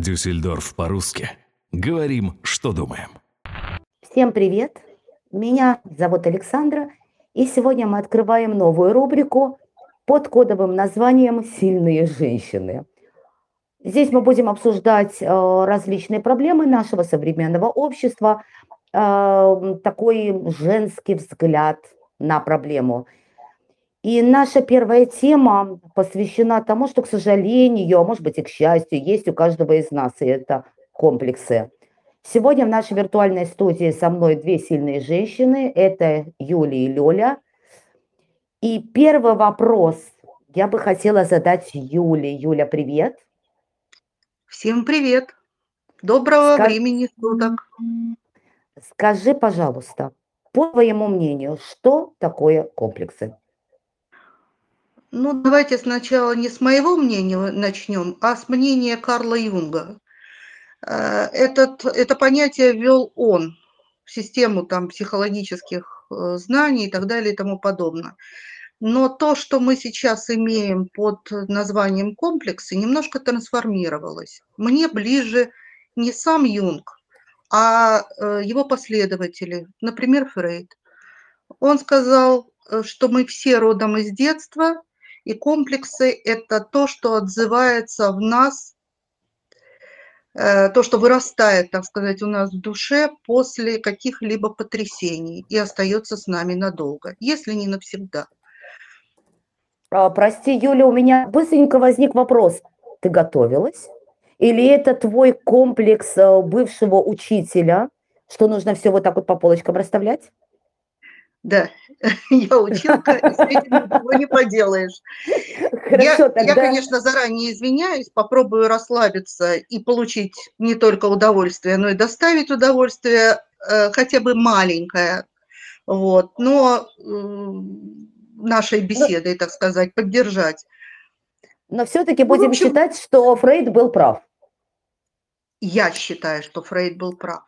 Дюссельдорф по-русски. Говорим, что думаем. Всем привет! Меня зовут Александра, и сегодня мы открываем новую рубрику под кодовым названием «Сильные женщины». Здесь мы будем обсуждать э, различные проблемы нашего современного общества, э, такой женский взгляд на проблему. И наша первая тема посвящена тому, что, к сожалению, а может быть и к счастью, есть у каждого из нас, и это комплексы. Сегодня в нашей виртуальной студии со мной две сильные женщины. Это Юлия и Лёля. И первый вопрос я бы хотела задать Юле. Юля, привет. Всем привет. Доброго Ска... времени суток. Скажи, пожалуйста, по твоему мнению, что такое комплексы? Ну, давайте сначала не с моего мнения начнем, а с мнения Карла Юнга. Э, этот, это понятие ввел он в систему там, психологических э, знаний и так далее и тому подобное. Но то, что мы сейчас имеем под названием комплексы, немножко трансформировалось. Мне ближе не сам Юнг, а э, его последователи, например, Фрейд. Он сказал, что мы все родом из детства, и комплексы – это то, что отзывается в нас, э, то, что вырастает, так сказать, у нас в душе после каких-либо потрясений и остается с нами надолго, если не навсегда. А, прости, Юля, у меня быстренько возник вопрос. Ты готовилась? Или это твой комплекс э, бывшего учителя, что нужно все вот так вот по полочкам расставлять? Да, я училка, с этим ничего не поделаешь. Хорошо, я, тогда... я, конечно, заранее извиняюсь, попробую расслабиться и получить не только удовольствие, но и доставить удовольствие, э, хотя бы маленькое. Вот. Но нашей беседой, так сказать, поддержать. Но все-таки ну, будем общем, считать, что Фрейд был прав. Я считаю, что Фрейд был прав.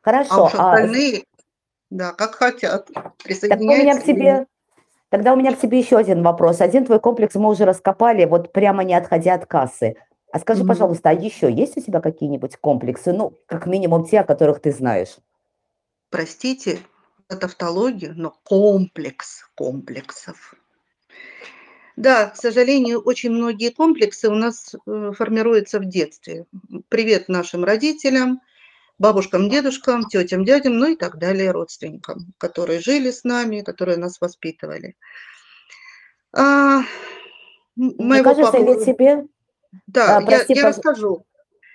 Хорошо. А уж а остальные, а... да, как хотят, присоединяются. Тогда у меня к тебе, тогда у меня к тебе еще один вопрос. Один твой комплекс мы уже раскопали, вот прямо не отходя от кассы. А скажи, mm-hmm. пожалуйста, а еще есть у тебя какие-нибудь комплексы, ну, как минимум те, о которых ты знаешь? Простите, тавтологию, но комплекс комплексов. Да, к сожалению, очень многие комплексы у нас э, формируются в детстве. Привет нашим родителям, бабушкам, дедушкам, тетям, дядям, ну и так далее, родственникам, которые жили с нами, которые нас воспитывали. А, Мне кажется, папу... или тебе... Да, а, прости, я, я расскажу.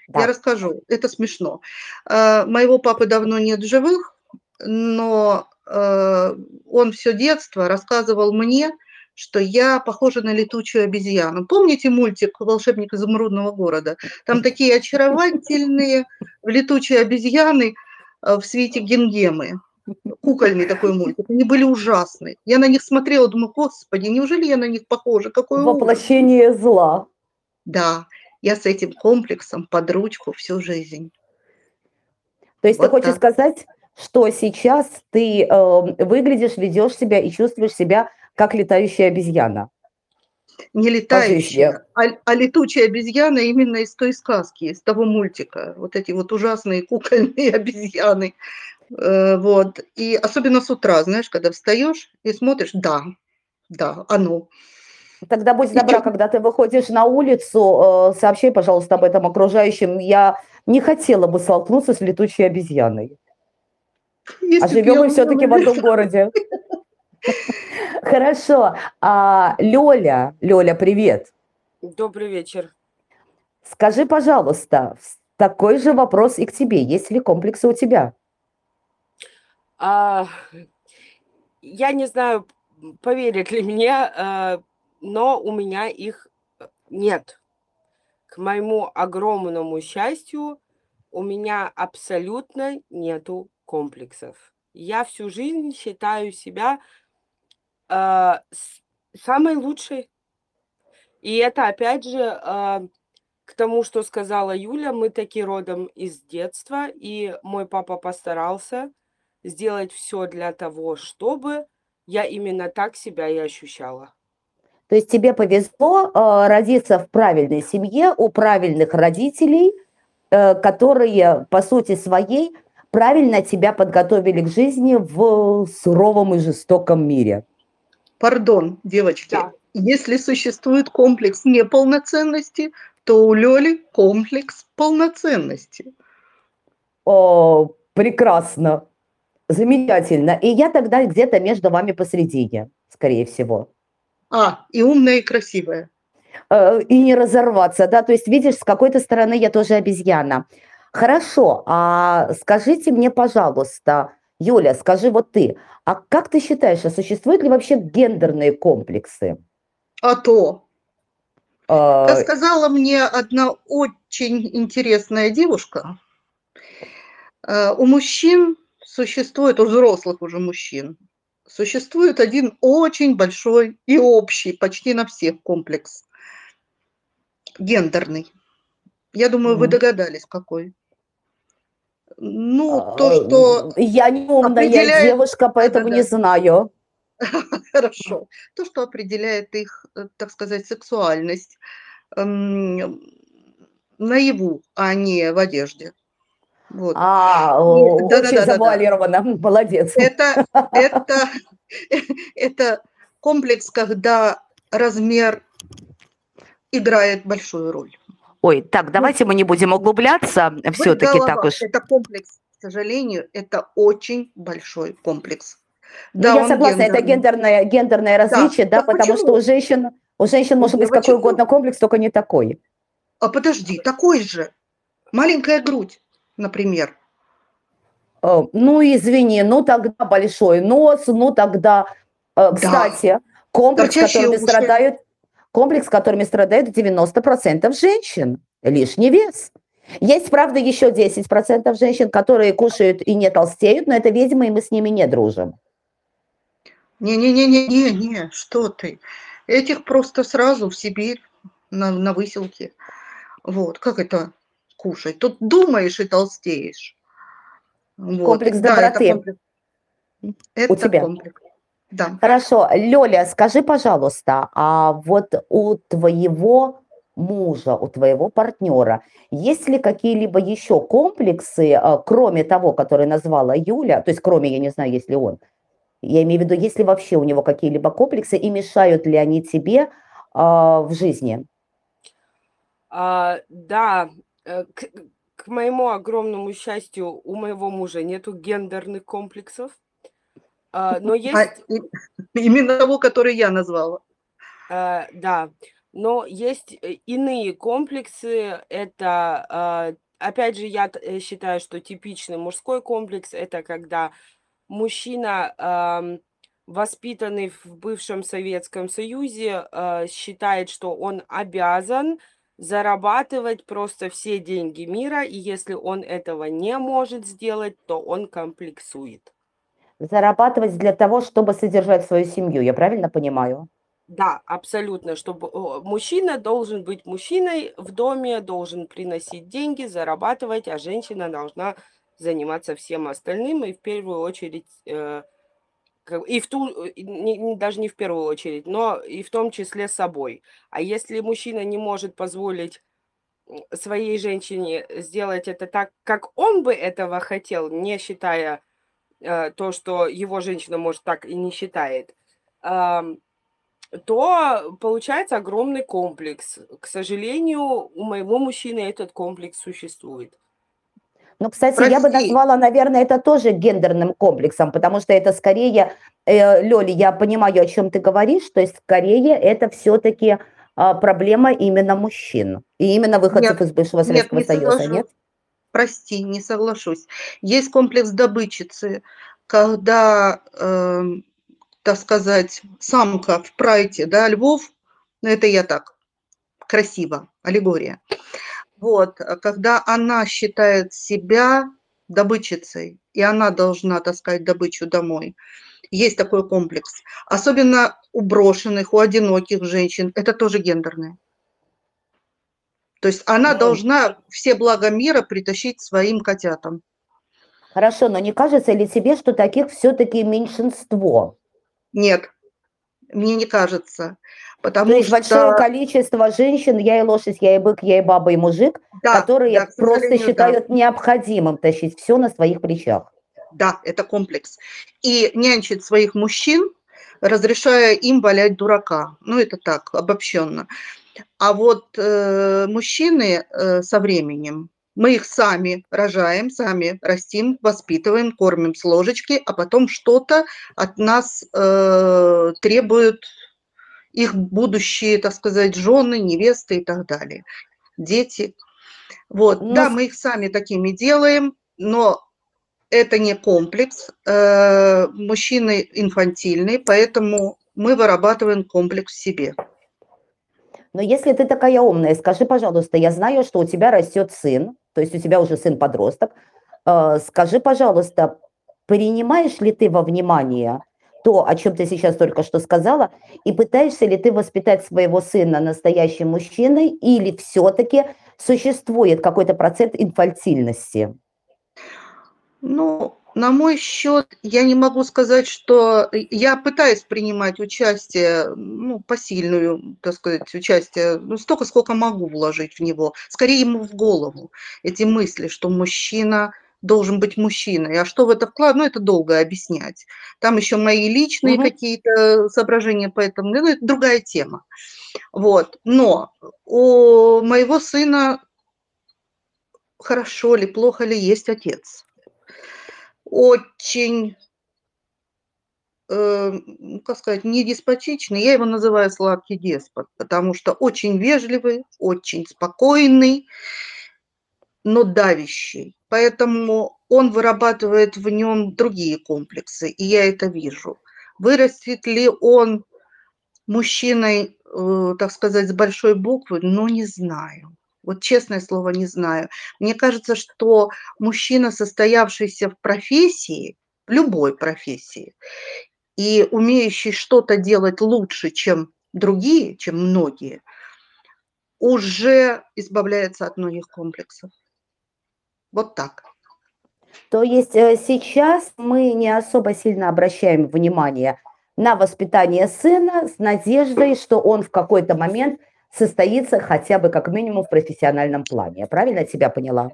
Да. Я расскажу. Это смешно. А, моего папы давно нет в живых, но э, он все детство рассказывал мне, что я похожа на летучую обезьяну. Помните мультик «Волшебник изумрудного города»? Там такие очаровательные летучие обезьяны э, в свете генгемы. Кукольный такой мультик. Они были ужасны. Я на них смотрела, думаю, господи, неужели я на них похожа? Какое Воплощение ужас. зла. Да, я с этим комплексом под ручку всю жизнь. То есть вот ты хочешь так. сказать, что сейчас ты э, выглядишь, ведешь себя и чувствуешь себя как летающая обезьяна. Не летающая, а, а летучая обезьяна именно из той сказки, из того мультика. Вот эти вот ужасные кукольные обезьяны. Э, вот. И особенно с утра, знаешь, когда встаешь и смотришь, да, да, оно. Тогда будь добра, когда ты выходишь на улицу, э, сообщи, пожалуйста, об этом окружающим. Я не хотела бы столкнуться с летучей обезьяной. Если а живем мы все-таки в одном городе. Хорошо. А, Лёля, Лёля, привет. Добрый вечер. Скажи, пожалуйста, такой же вопрос и к тебе. Есть ли комплексы у тебя? А, я не знаю, поверят ли мне, а, но у меня их нет. К моему огромному счастью, у меня абсолютно нету комплексов. Я всю жизнь считаю себя э, самой лучшей. И это опять же э, к тому, что сказала Юля, мы такие родом из детства, и мой папа постарался сделать все для того, чтобы я именно так себя и ощущала. То есть тебе повезло э, родиться в правильной семье у правильных родителей, э, которые по сути своей правильно тебя подготовили к жизни в суровом и жестоком мире. Пардон, девочки. Да. Если существует комплекс неполноценности, то у Лёли комплекс полноценности. О, прекрасно, замечательно. И я тогда где-то между вами посередине, скорее всего. А, и умная, и красивая. Э, И не разорваться, да, то есть видишь, с какой-то стороны я тоже обезьяна. Хорошо, а скажите мне, пожалуйста, Юля, скажи вот ты, а как ты считаешь, а существуют ли вообще гендерные комплексы? А то, как сказала мне одна очень интересная девушка, э, у мужчин существует, у взрослых уже мужчин, существует один очень большой и общий, почти на всех комплекс, гендерный. Я думаю, вы Мгм. догадались, какой. Ну, а, то, что Я не умная определяет- девушка, поэтому не знаю. Хорошо. То, что определяет их, э, так сказать, сексуальность эм, наяву, а не в одежде. Вот. А, И- о, очень да-да-да-да-да. завуалировано, молодец. Это, это, это комплекс, когда размер играет большую роль. Ой, так, давайте мы не будем углубляться, все-таки так уж. Это комплекс, к сожалению, это очень большой комплекс. Ну, я он согласна, это гендерный. гендерное, гендерное различие, да, так потому что почему? у женщин, у женщин может быть какой почему? угодно комплекс, только не такой. А подожди, такой же. Маленькая грудь, например. Э, Ну, извини, ну тогда большой нос, ну тогда, э, кстати, комплекс, Торчащие которыми уши. страдают, комплекс, которыми страдают 90% женщин, лишний вес. Есть, правда, еще 10% женщин, которые кушают и не толстеют, но это, видимо, и мы с ними не дружим. Не-не-не-не-не, что ты. Этих просто сразу в Сибирь, на, на выселке. Вот, как это кушать? Тут думаешь и толстеешь. Вот. Комплекс Да, это доброты. комплекс. Это тебя. комплекс. Да. Хорошо, Лёля, скажи, пожалуйста, а вот у твоего мужа, у твоего партнера, есть ли какие-либо еще комплексы, а, кроме того, который назвала Юля, то есть кроме, я не знаю, если он, я имею в виду, есть ли вообще у него какие-либо комплексы и мешают ли они тебе а, в жизни? А, да, э, к, к моему огромному счастью, у моего мужа нету гендерных комплексов. А, но А, есть, и- именно того, который я назвала. э, да, но есть э, иные комплексы. Это, а, опять же, я э, считаю, что типичный мужской комплекс это когда мужчина, воспитанный в бывшем Советском Союзе, а, считает, что он обязан зарабатывать просто все деньги мира, и если он этого не может сделать, то он комплексует. Зарабатывать для того, чтобы содержать свою семью, я правильно понимаю? Да, абсолютно, чтобы мужчина должен быть мужчиной в доме, должен приносить деньги, зарабатывать, а женщина должна заниматься всем остальным и в первую очередь э, и в ту не- не- даже не в первую очередь, но и в том числе собой. А если мужчина не может позволить своей женщине сделать это так, как он бы этого хотел, не считая то, что его женщина может так и не считает, то получается огромный комплекс. К сожалению, у моего мужчины этот комплекс существует. Ну, кстати, я бы Прости. назвала, наверное, это тоже гендерным комплексом, потому что это скорее, э, Лёля, я понимаю, о чем ты говоришь, то есть скорее это все-таки проблема именно мужчин и именно выходцев Нет, из бывшего Нет, Советского не Союза, соглашусь. нет? Прости, не соглашусь. Есть комплекс добычицы, когда, эм, так сказать, самка в прайте, да, львов, ну это я так, красиво, аллегория. Вот, когда она считает себя добычицей, и она должна таскать добычу домой. Есть такой комплекс. Особенно у брошенных, у одиноких женщин. Это тоже гендерное. То есть она Ну. должна все блага мира притащить своим котятам. Хорошо, но не кажется ли тебе, что таких все-таки меньшинство? Нет, мне не кажется. Потому То есть что... большое количество женщин, я и лошадь, я и бык, я и баба, и мужик, да, которые да, просто считают да. необходимым тащить все на своих плечах. Да, это комплекс. И нянчит своих мужчин, разрешая им валять дурака. Ну, это так, обобщенно. А вот э, мужчины э, со временем, мы их сами рожаем, сами растим, воспитываем, кормим с ложечки, а потом что-то от нас э, требуют их будущие, так сказать, жены, невесты и так далее, дети. Вот, ну, да, мы их сами такими делаем, но это не комплекс. Э, мужчины инфантильные, поэтому мы вырабатываем комплекс в себе. Но если ты такая умная, скажи, пожалуйста, я знаю, что у тебя растет сын, то есть у тебя уже сын-подросток. Э, скажи, пожалуйста, принимаешь ли ты во внимание то, о чем ты сейчас только что сказала, и пытаешься ли ты воспитать своего сына настоящим мужчиной, или все-таки существует какой-то процент инфантильности? Ну, на мой счет, я не могу сказать, что я пытаюсь принимать участие, ну, посильную, так сказать, участие, ну, столько, сколько могу вложить в него. Скорее ему в голову эти мысли, что мужчина должен быть мужчиной. А что в это вклад? Ну, это долго объяснять. Там еще мои личные угу. какие-то соображения по этому, ну, это другая тема. Вот. Но у моего сына хорошо ли, плохо ли есть отец очень, э, ну, как сказать, не деспотичный, я его называю сладкий деспот, потому что очень вежливый, очень спокойный, но давящий. Поэтому он вырабатывает в нем другие комплексы, и я это вижу. Вырастет ли он мужчиной, э, так сказать, с большой буквы, ну, не знаю. Вот честное слово, не знаю. Мне кажется, что мужчина, состоявшийся в профессии, любой профессии, и умеющий что-то делать лучше, чем другие, чем многие, уже избавляется от многих комплексов. Вот так. То есть э, сейчас мы не особо сильно обращаем внимание на воспитание сына с надеждой, что он в какой-то момент – состоится хотя бы как минимум в профессиональном плане. Я правильно тебя поняла?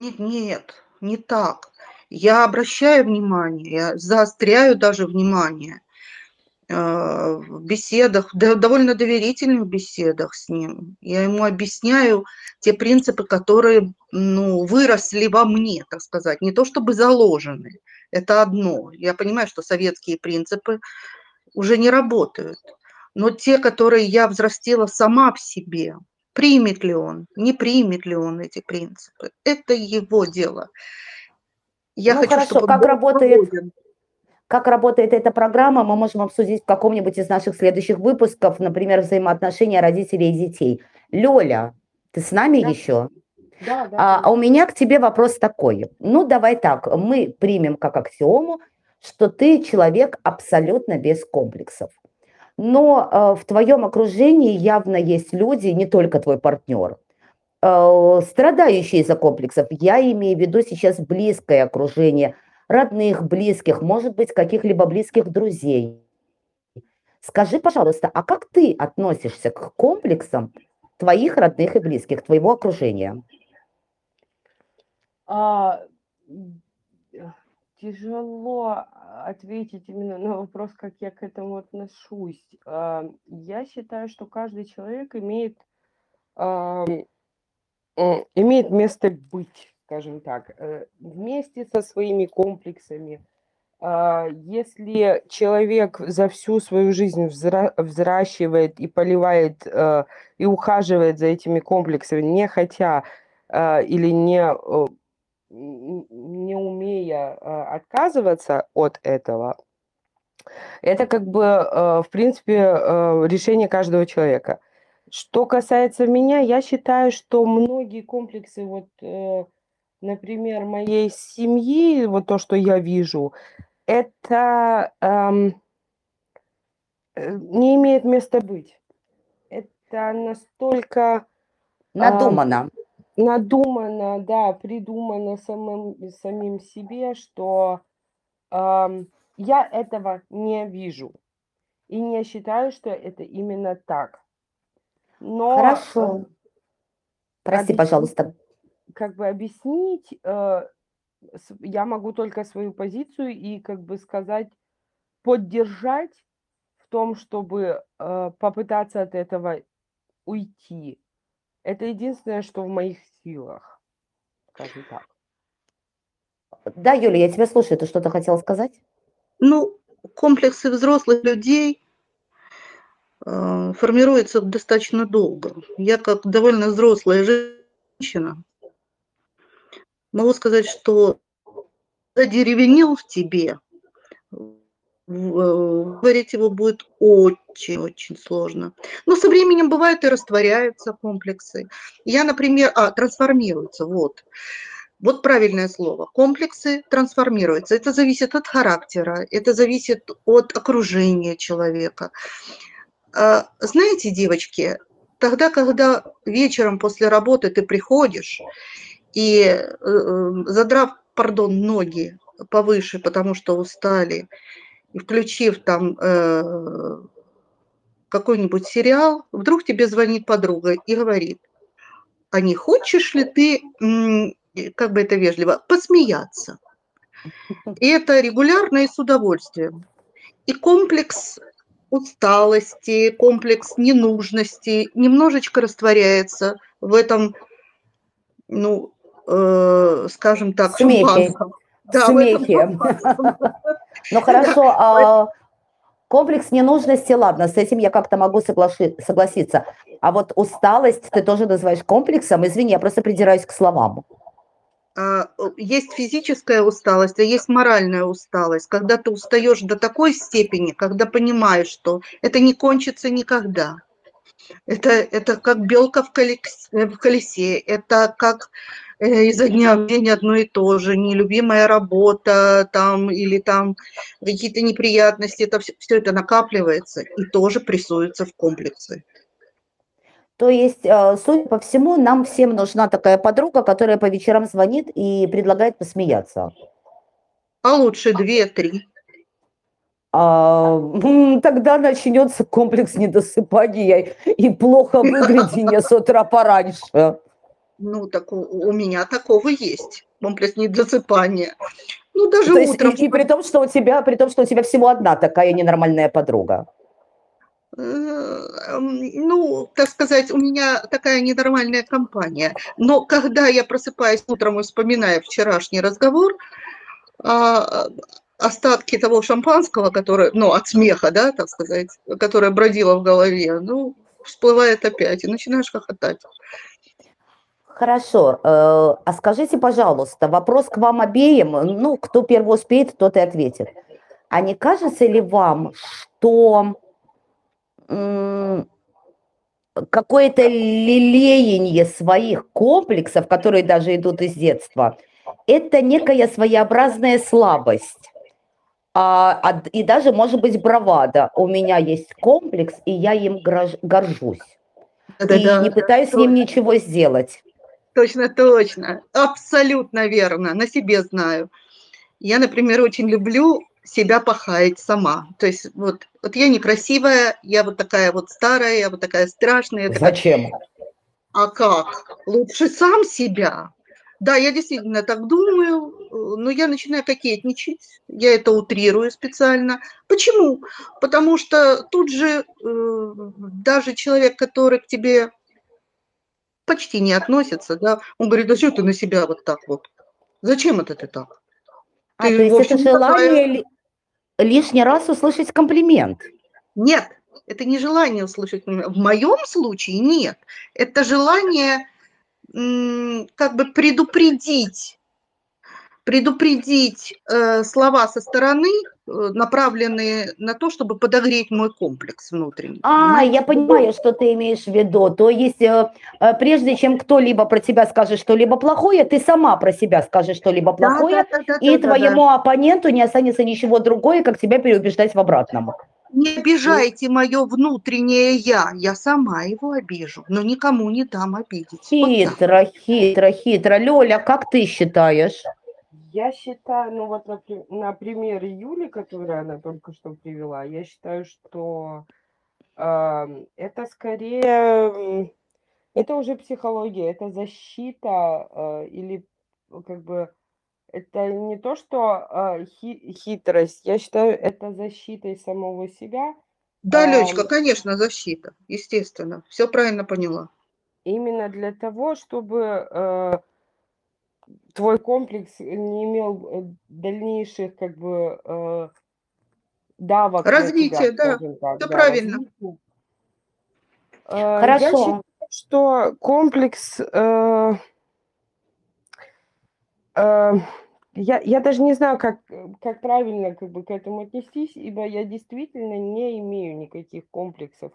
Нет, нет, не так. Я обращаю внимание, я заостряю даже внимание э, в беседах, довольно доверительных беседах с ним. Я ему объясняю те принципы, которые ну, выросли во мне, так сказать, не то чтобы заложены. Это одно. Я понимаю, что советские принципы уже не работают но те, которые я взрастила сама в себе, примет ли он, не примет ли он эти принципы, это его дело. Я ну, хочу, хорошо, чтобы как работает, как работает эта программа, мы можем обсудить в каком-нибудь из наших следующих выпусков, например, взаимоотношения родителей и детей. Лёля, ты с нами да. еще? Да, да. А, а у меня к тебе вопрос такой. Ну, давай так, мы примем как аксиому, что ты человек абсолютно без комплексов но э, в твоем окружении явно есть люди, не только твой партнер, э, страдающие из-за комплексов. Я имею в виду сейчас близкое окружение, родных, близких, может быть, каких-либо близких друзей. Скажи, пожалуйста, а как ты относишься к комплексам твоих родных и близких, твоего окружения? А, Тяжело ответить именно на вопрос, как я к этому отношусь. А, я считаю, что каждый человек имеет, имеет место быть, скажем так, э, вместе со своими комплексами. А, если человек за всю свою жизнь взращивает и поливает э, и ухаживает за этими комплексами, не хотя э, или не не умея а, отказываться от этого, это как бы, а, в принципе, а, решение каждого человека. Что касается меня, я считаю, что многие комплексы, вот, э, например, моей семьи, вот то, что я вижу, это эм, не имеет места быть. Это настолько... Надумано. Эм, надумано, да, придумано самым, самим себе, что э, я этого не вижу. и не считаю, что это именно так. Но, Хорошо. Прости, объяснить пожалуйста. как бы объяснить, э, я могу только свою позицию и как бы сказать, поддержать в том, чтобы, э, попытаться от этого уйти. Это единственное, что в моих силах, скажем так. Да, Юля, я тебя слушаю. Ты что-то хотела сказать? Ну, комплексы взрослых людей э, формируются достаточно долго. Я как довольно взрослая женщина могу сказать, что задеревенел в тебе, в- говорить его будет очень-очень сложно. Но со временем бывает и растворяются комплексы. Я, например, а, трансформируются, вот. Вот правильное слово. Комплексы трансформируются. Это зависит от характера, это зависит от окружения человека. А, Знаете, девочки, тогда, когда вечером после работы ты приходишь и, э, э, задрав, пардон, ноги повыше, потому что устали, и включив там э, какой-нибудь сериал, вдруг тебе звонит подруга и говорит, а не хочешь ли ты, как бы это вежливо, посмеяться? И это регулярно и с удовольствием. И комплекс усталости, комплекс ненужности немножечко растворяется в этом, ну, э, скажем так, Смехе. шампанском. Да, в этом Смехе. шампанском. Ну хорошо, а комплекс ненужности, ладно, с этим я как-то могу соглаши- согласиться. А вот усталость ты тоже называешь комплексом? Извини, я просто придираюсь к словам. А, Есть физическая усталость, а есть моральная усталость, когда ты устаешь до такой степени, когда понимаешь, что это не кончится никогда. Это, это как белка в колес- э, в колесе, это как изо дня в день одно и то же, нелюбимая работа там или там какие-то неприятности, это все, это накапливается и тоже прессуется в комплексы. То есть, э, судя по всему, нам всем нужна такая подруга, которая по вечерам звонит и предлагает посмеяться. А лучше две-три. А, тогда начнется комплекс недосыпания и плохо выглядения с утра пораньше. Ну, так у, у меня такого есть. Комплекс недосыпания. Ну, даже То есть, утром. и, и при том, что у тебя, при том, что у тебя всего одна такая ненормальная подруга. Э, м, Ну, так сказать, у меня такая ненормальная компания. Но когда я просыпаюсь утром и вспоминаю вчерашний разговор, а, остатки того шампанского, которое, ну, от смеха, да, так сказать, которое бродило в голове, ну, всплывает опять, и начинаешь хохотать. Хорошо. э, А скажите, пожалуйста, вопрос к вам обеим. Ну, кто первый успеет, тот и ответит. А не кажется ли вам, что какое-то лелеяние своих комплексов, которые даже идут из детства, это некая своеобразная слабость? А, а и даже, может быть, бравада. У меня есть комплекс, и я им горжусь. И Да-да-да. не пытаюсь с ним ничего сделать. Точно, точно. Абсолютно верно. На себе знаю. Я, например, очень люблю себя похаять сама. То есть вот, вот я некрасивая, я вот такая вот старая, я вот такая страшная. такая- Зачем? А как? Лучше сам себя. Да, я действительно так думаю, но я начинаю кокетничать, я это утрирую специально. Почему? Потому что тут же э, даже человек, который к тебе почти не относится, да, он говорит, да что ты на себя вот так вот? Зачем это ты так? А, то Ты, есть в это желание ли- лишний раз услышать комплимент. Нет, это не желание услышать. В моем случае нет. Это желание как бы предупредить, предупредить э, слова со стороны, э, направленные на то, чтобы подогреть мой комплекс внутренний. А, понимаете? я понимаю, что ты имеешь в виду. То есть, э, э, прежде чем кто-либо про тебя скажет что-либо плохое, ты сама про себя скажешь что-либо Да, плохое, да, да, да, и да, да, да. твоему оппоненту не останется ничего другое, как тебя переубеждать в обратном. Не обижайте мое внутреннее я, я сама его обижу, но никому не дам обидеть. Вот так. Хитро, хитро, хитро. Лёля, как ты считаешь? Я считаю, ну вот на, при- на примере Юли, который она только что привела, я считаю, что ам, это скорее, это уже психология, это защита э, или э, как бы это не то, что э, хи- хитрость, я считаю, это защитой самого себя, Да, Ленечка, ам, конечно, защита, естественно. Все правильно поняла. именно для того, чтобы э, твой комплекс не имел э, дальнейших как бы э, давок тебя, Развитие, да, так, все да, правильно. Э, я Хорошо. считаю, что комплекс, э, э, я, я даже не знаю, как, э, как правильно как бы к этому отнестись, ибо я действительно не имею никаких комплексов.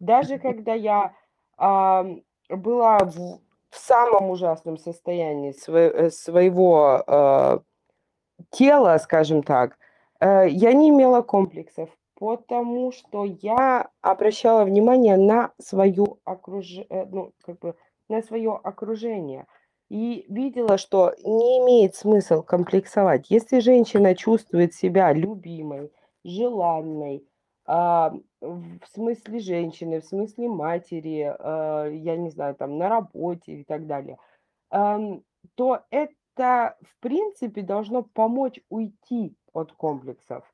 Даже когда я ам, была в самом ужасном состоянии свое- э, своего э, тела, скажем так, э, я не имела комплексов, потому что я обращала внимание на свою окруж... э, ну, как бы на свое окружение и видела, что не имеет смысл комплексовать. Если женщина чувствует себя любимой, желанной, а, в смысле женщины, в смысле матери, а, я не знаю, там на работе и так далее, ам, то это, в принципе, должно помочь уйти от комплексов.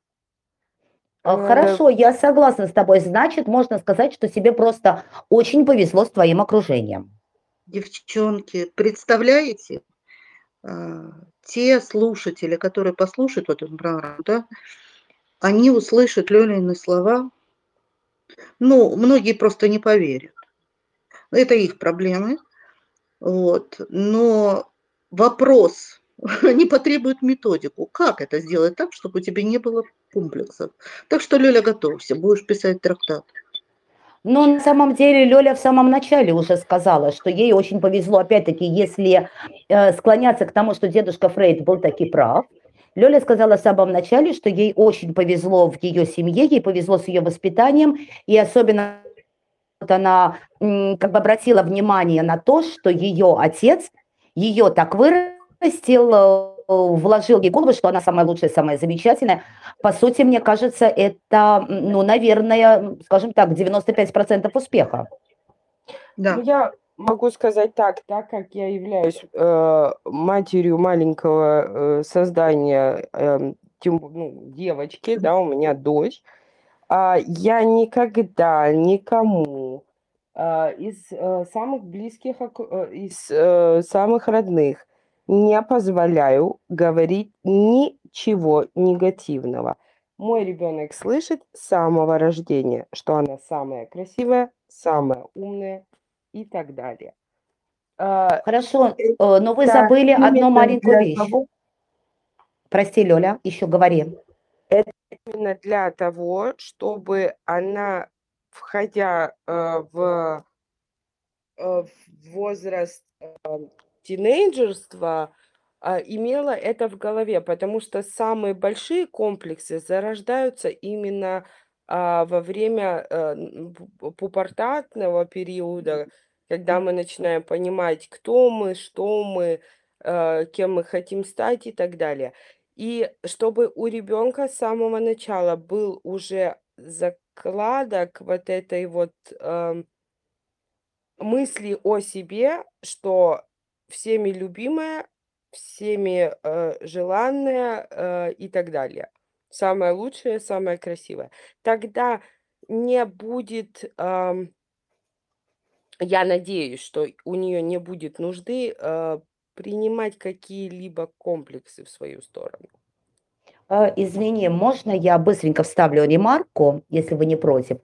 А, Э, Хорошо, я согласна с тобой. Значит, можно сказать, что тебе просто очень повезло с твоим окружением. Девчонки, представляете, а, те слушатели, которые послушают вот эту программу, да, они услышат Лёлины слова, ну, многие просто не поверят. Это их проблемы, вот, но вопрос не потребует методику. Как это сделать так, чтобы у тебя не было комплексов? Так что, Лёля, готовься, будешь писать трактат. Но на самом деле Лёля в самом начале уже сказала, что ей очень повезло, опять-таки, если э, склоняться к тому, что дедушка Фрейд был таки прав. Лёля сказала в самом начале, что ей очень повезло в ее семье, ей повезло с ее воспитанием, и особенно вот она как бы обратила внимание на то, что ее отец ее так вырастил, э, вложил ей в голову, что она самая лучшая, самая замечательная. По сути, мне кажется, это, ну, наверное, скажем так, 95% успеха. Да. Ну, я могу сказать так, так как я являюсь э, матерью маленького э, создания, эм, тем, ну, девочки, да, у меня дочь, а, я никогда никому а, из э, самых близких, э, из э, самых родных не позволяю говорить ничего негативного. Мой ребенок слышит с самого рождения, что она самая красивая, самая умная и так далее. А, Хорошо, э, но вы это забыли одну маленькую вещь. того- Прости, Лёля, еще говори. именно для того, чтобы она, входя э, в, э, в возраст э, тинейджерства, а, имела это в голове, потому что самые большие комплексы зарождаются именно а, во время э, н- пу- пубертатного периода, когда мы начинаем понимать, кто мы, что мы, э, кем мы хотим стать и так далее. И чтобы у ребенка с самого начала был уже закладок вот этой вот эм, мысли о себе, что всеми любимая, всеми э, желанная э, и так далее. Самое лучшее, самое красивое. Тогда не будет, ам, я надеюсь, что у нее не будет нужды э, принимать какие-либо комплексы в свою сторону. Э, Извини, можно я быстренько вставлю ремарку, если вы не против?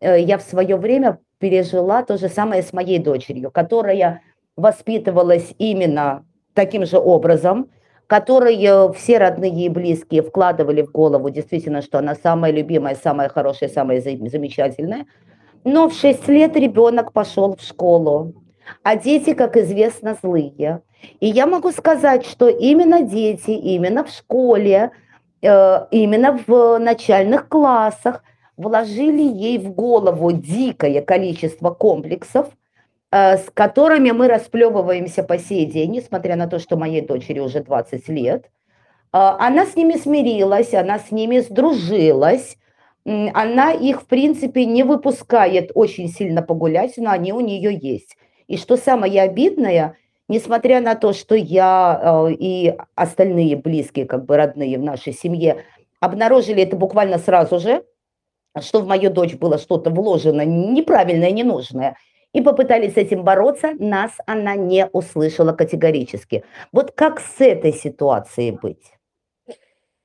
Э, Я в свое время пережила то же самое с моей дочерью, которая воспитывалась именно таким же образом, который э, все родные и близкие вкладывали в голову действительно, что она самая любимая, самая хорошая, самая за- замечательная. Но в 6 лет ребенок пошел в школу, а дети, как известно, злые. И я могу сказать, что именно дети, именно в школе, э, именно в начальных классах вложили ей в голову дикое количество комплексов, с которыми мы расплевываемся по сей день, несмотря на то, что моей дочери уже 20 лет. А, она с ними смирилась, она с ними сдружилась, она их, в принципе, не выпускает очень сильно погулять, но они у нее есть. И что самое обидное, несмотря на то, что я э, и остальные близкие, как бы родные в нашей семье, обнаружили это буквально сразу же, что в мою дочь было что-то вложено неправильное, ненужное, и попытались с этим бороться, нас она не услышала категорически. Вот как с этой ситуацией быть?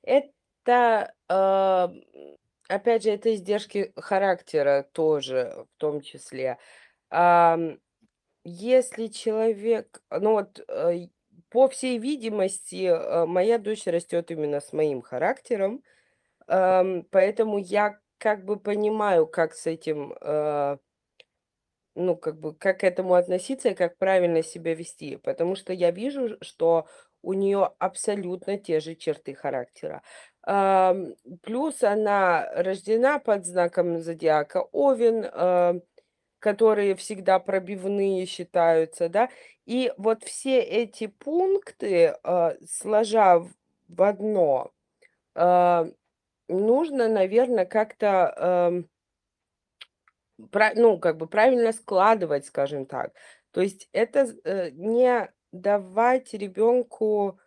Это, э, опять же, это издержки характера тоже в том числе. Если человек, ну вот, э, по всей видимости, э, моя дочь растет именно с моим характером, поэтому я как бы понимаю, как с этим, ну, как бы, как к этому относиться и как правильно себя вести, потому что я вижу, что у нее абсолютно те же черты характера. Плюс она рождена под знаком зодиака Овен, которые всегда пробивные считаются, да. И вот все эти пункты, а, сложа в одно, а, нужно, наверное, как-то, ну, как бы правильно складывать, скажем так. То есть это э, не давать ребенку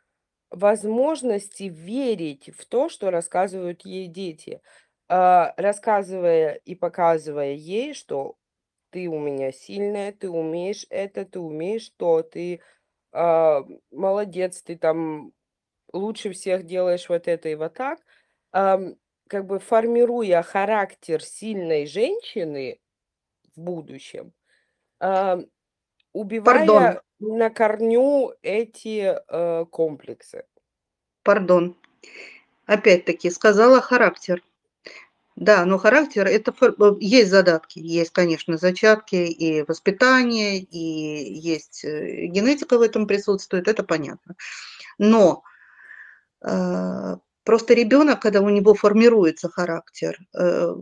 возможности верить в то, что рассказывают ей дети, а, рассказывая и показывая ей, что ты у меня сильная, ты умеешь это, ты умеешь то, ты а, молодец, ты там лучше всех делаешь вот это и вот так. Ам, как бы формируя характер сильной женщины в будущем, ам, убивая Пардон, на корню эти э, комплексы. пардон. Опять-таки сказала характер. Да, но характер это э, есть задатки, есть, конечно, зачатки и воспитание, и есть э, генетика в этом присутствует, это понятно. Но э, просто ребенок, когда у него формируется характер, э,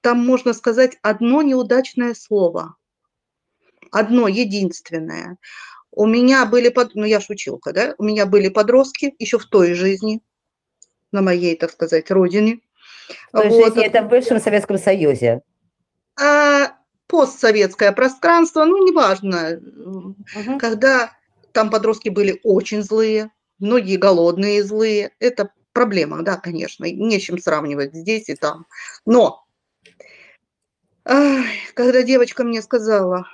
там можно сказать одно неудачное слово, одно единственное. У меня были, под... ну я ж училка, да, у меня были подростки еще в той жизни, на моей, так сказать, родине, в той вот. жизни это в бывшем Советском Союзе. А, постсоветское пространство, ну, неважно, угу. когда там подростки были очень злые, многие голодные и злые, это проблема, да, конечно, не чем сравнивать здесь и там. Но, когда девочка мне сказала,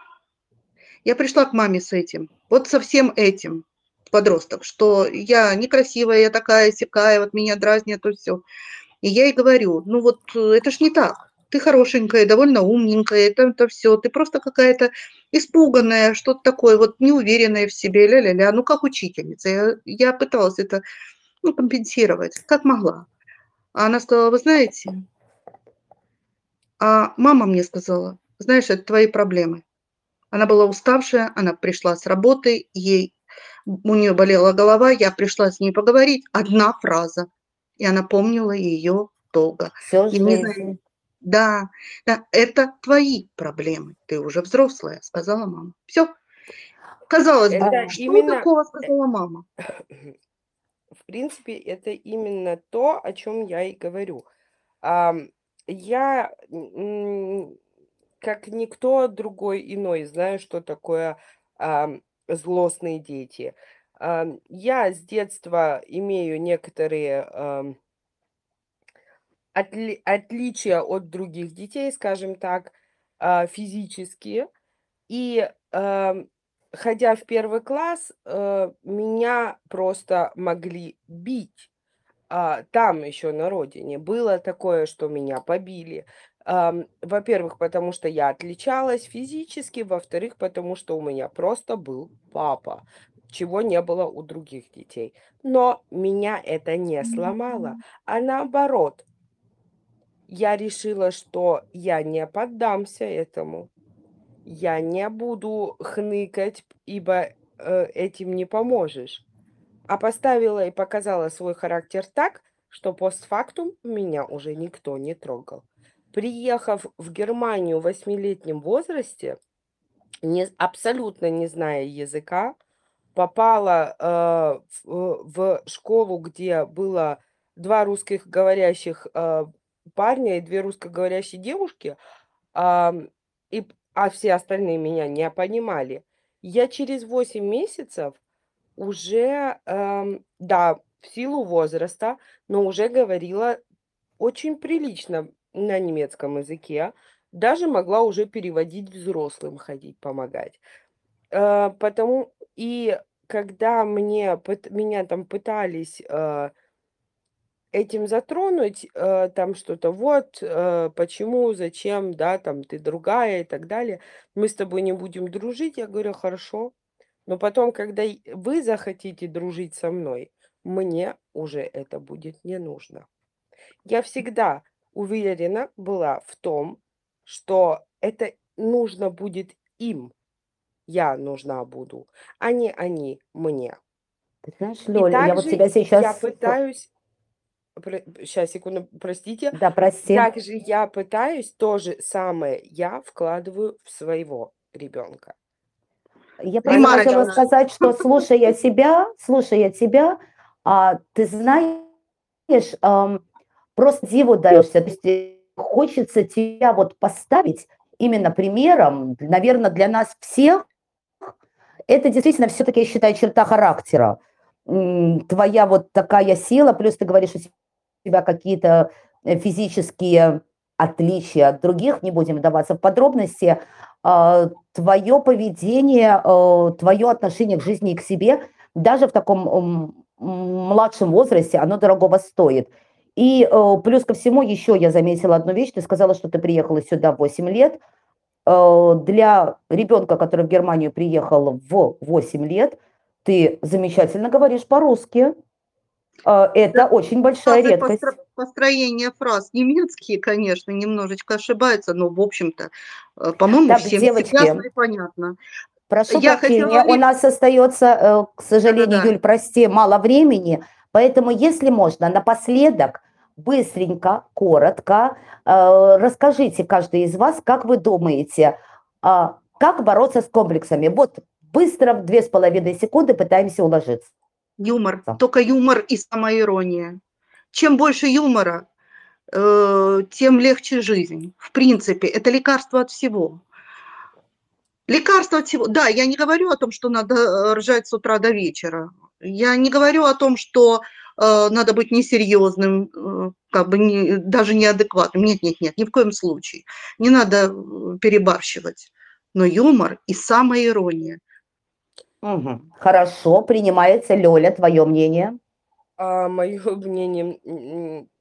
я пришла к маме с этим, вот со всем этим, подросток, что я некрасивая, я такая, сякая, вот меня дразнят, то все. И я ей говорю, ну вот э, это ж не так. Ты хорошенькая, довольно умненькая, это, это все. Ты просто какая-то испуганная, что-то такое, вот неуверенная в себе, ля-ля-ля. Ну, как учительница. Я, я пыталась это ну, компенсировать, как могла. А она сказала, вы знаете, а мама мне сказала, знаешь, это твои проблемы. Она была уставшая, она пришла с работы, ей, у нее болела голова, я пришла с ней поговорить. Одна фраза – и она помнила ее долго. Всю жизнь. Да, да, это твои проблемы. Ты уже взрослая, сказала мама. Все. Казалось это бы, что именно... такого сказала мама? В принципе, это именно то, о чем я и говорю. Я, как никто другой иной, знаю, что такое злостные дети. Я с детства имею некоторые отли- отличия от других детей, скажем так, а, физические. И ходя в первый класс, э, меня просто могли бить. А, там еще на родине было такое, что меня побили. Во-первых, потому что я отличалась физически, во-вторых, потому что у меня просто был папа чего не было у других детей. Но меня это не сломало, а наоборот. Я решила, что я не поддамся этому. Я не буду хныкать, ибо э, этим не поможешь. А поставила и показала свой характер так, что постфактум меня уже никто не трогал. Приехав в Германию в восьмилетнем возрасте, не, абсолютно не зная языка, попала э, в, в школу, где было два русских говорящих э, парня и две русскоговорящие девушки, а, и, а все остальные меня не понимали, я через 8 месяцев уже, эм, да, в силу возраста, но уже говорила очень прилично на немецком языке, даже могла уже переводить взрослым, ходить, помогать. Э, потому и когда мне, пыт- меня там пытались э, этим затронуть, э, там что-то, вот, э, почему, зачем, да, там ты другая и так далее, мы с тобой не будем дружить, я говорю, хорошо, но потом, когда вы захотите дружить со мной, мне уже это будет не нужно. Я всегда уверена была в том, что это нужно будет им, я нужна буду, а не они мне. Ты знаешь, Лёля, я вот тебя я сейчас... пытаюсь, сейчас, секунду, простите, Да, прости. также я пытаюсь то же самое я вкладываю в своего ребенка. Я просто хотела сказать, что слушая тебя, слушая тебя, а, ты знаешь, ам, просто диву даешься. То есть хочется тебя вот поставить именно примером, наверное, для нас всех. Это действительно все-таки, я считаю, черта характера. Твоя вот такая сила, плюс ты говоришь, у тебя какие-то э, физические отличия от других, не будем вдаваться в подробности, твое поведение, твое отношение к жизни и к себе, даже в таком младшем возрасте, оно дорогого стоит. И э, плюс ко всему еще я заметила одну вещь. Ты сказала, что ты приехала сюда в 8 лет. Э, Для ребенка, который в Германию приехал в 8 лет, ты замечательно говоришь по-русски. Э, Это очень большая редкость. постро- Построение фраз немецкие, конечно, немножечко ошибаются, но, в общем-то, э, по-моему, Так, всем девочки, ясно и понятно. Прошу Я прощения, хотела у нас остается, э, к сожалению, Да-да-да. Юль, прости, мало времени, поэтому, если можно, напоследок, быстренько, коротко, расскажите каждый из вас, как вы думаете, а, как бороться с комплексами? Вот быстро, в две с половиной секунды пытаемся уложиться. Юмор, Да. только юмор и самоирония. Чем больше юмора, э, тем легче жизнь. В принципе, это лекарство от всего. Лекарство от всего. Да, я не говорю о том, что надо э, ржать с утра до вечера. Я не говорю о том, что э, надо быть несерьезным, э, как бы не, даже неадекватным. Нет, нет, нет, ни в коем случае. Не надо э, перебарщивать. Но юмор и самоирония. Мгм. Хорошо, принимается. Лёля, твое мнение? А мое мнение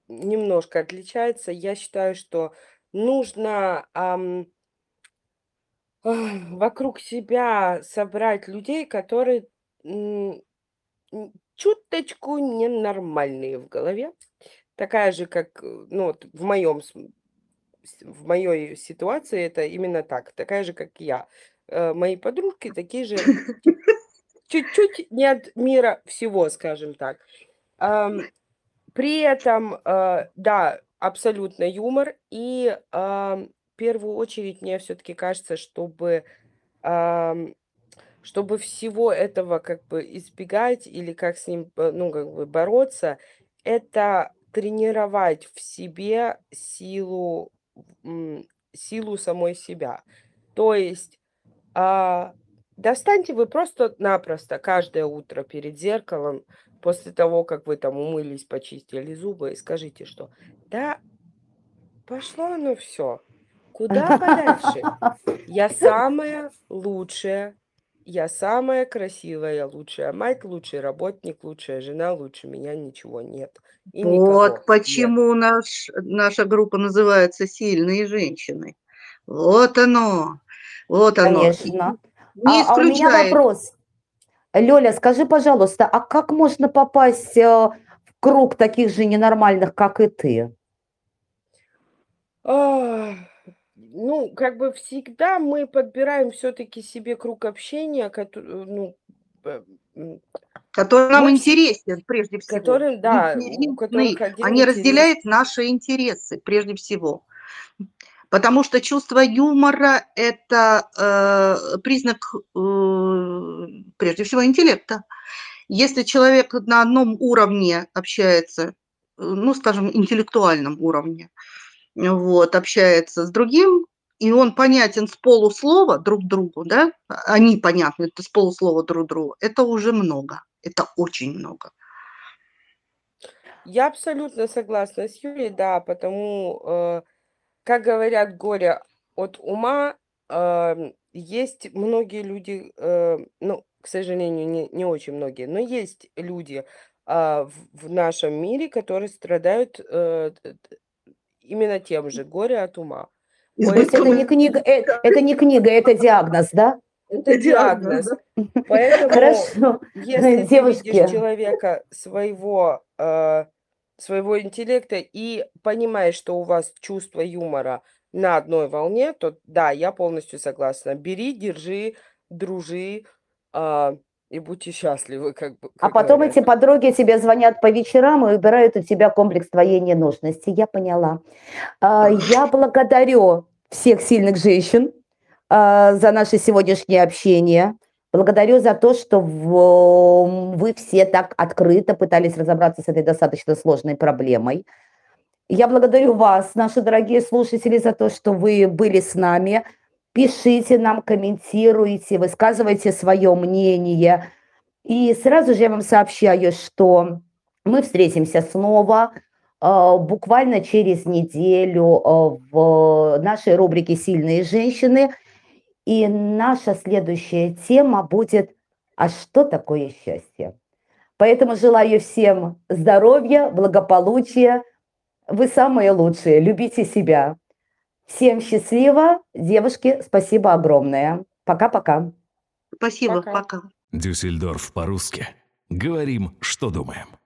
немножко отличается. Я считаю, что нужно ам, ах, вокруг себя собрать людей, которые м, чуточку ненормальные в голове. Такая же, как, э, ну, вот в моем, в моей ситуации это именно так. Такая же, как я. Э, Мои подружки такие же, чуть-чуть не от мира всего, скажем так. При этом, э, да, абсолютно юмор. И в первую очередь мне все-таки кажется, чтобы, чтобы всего этого как бы избегать или как с ним, э, ну, как бы бороться, это тренировать в себе силу, силу самой себя. То есть а, достаньте вы просто-напросто каждое утро перед зеркалом, после того, как вы там умылись, почистили зубы, и скажите, что да, пошло оно все. Куда подальше? Я самая лучшая, я самая красивая, лучшая мать, лучший работник, лучшая жена, лучше меня ничего нет. И Вот нет. почему наш, наша группа называется «Сильные женщины». Вот оно, вот оно. Конечно. Не А, а у меня вопрос. Лёля, скажи, пожалуйста, а как можно попасть э, в круг таких же ненормальных, как и ты? Ах, Ну, как бы всегда мы подбираем все-таки себе круг общения, кото- ну, э, который нам интересен прежде всего. которым, да, у которых один Они интерес. разделяют наши интересы прежде всего. Потому что чувство юмора – это э, признак, э, прежде всего, интеллекта. Если человек на одном уровне общается, э, ну, скажем, интеллектуальном уровне, вот, общается с другим, и он понятен с полуслова друг другу, да, они понятны с полуслова друг другу, это уже много, это очень много. Я абсолютно согласна с Юлей, да, потому, э, как говорят, горе от ума, э, есть многие люди, э, ну, к сожалению, не, не очень многие, но есть люди э, в, в нашем мире, которые страдают э, именно тем же, горе от ума. То есть это не книга, э, это не книга, это диагноз, да? Это диагноз. Поэтому, Хорошо. если Девушки. ты видишь человека своего, э, своего интеллекта и понимаешь, что у вас чувство юмора на одной волне, то да, я полностью согласна. Бери, держи, дружи э, и будьте счастливы, как бы. А как потом говорят. эти подруги тебе звонят по вечерам и убирают у тебя комплекс твоей ненужности. Я поняла. А, Я благодарю всех сильных женщин а, за наше сегодняшнее общение. Благодарю за то, что вы все так открыто пытались разобраться с этой достаточно сложной проблемой. Я благодарю вас, наши дорогие слушатели, за то, что вы были с нами. Пишите нам, комментируйте, высказывайте свое мнение. И сразу же я вам сообщаю, что мы встретимся снова э, буквально через неделю э, в нашей рубрике «Сильные женщины». И наша следующая тема будет «А что такое счастье?». Поэтому желаю всем здоровья, благополучия. Вы самые лучшие, любите себя. Всем счастливо. Девушки, спасибо огромное. Пока-пока. Спасибо, Пока. пока. Дюссельдорф по-русски. Говорим, что думаем.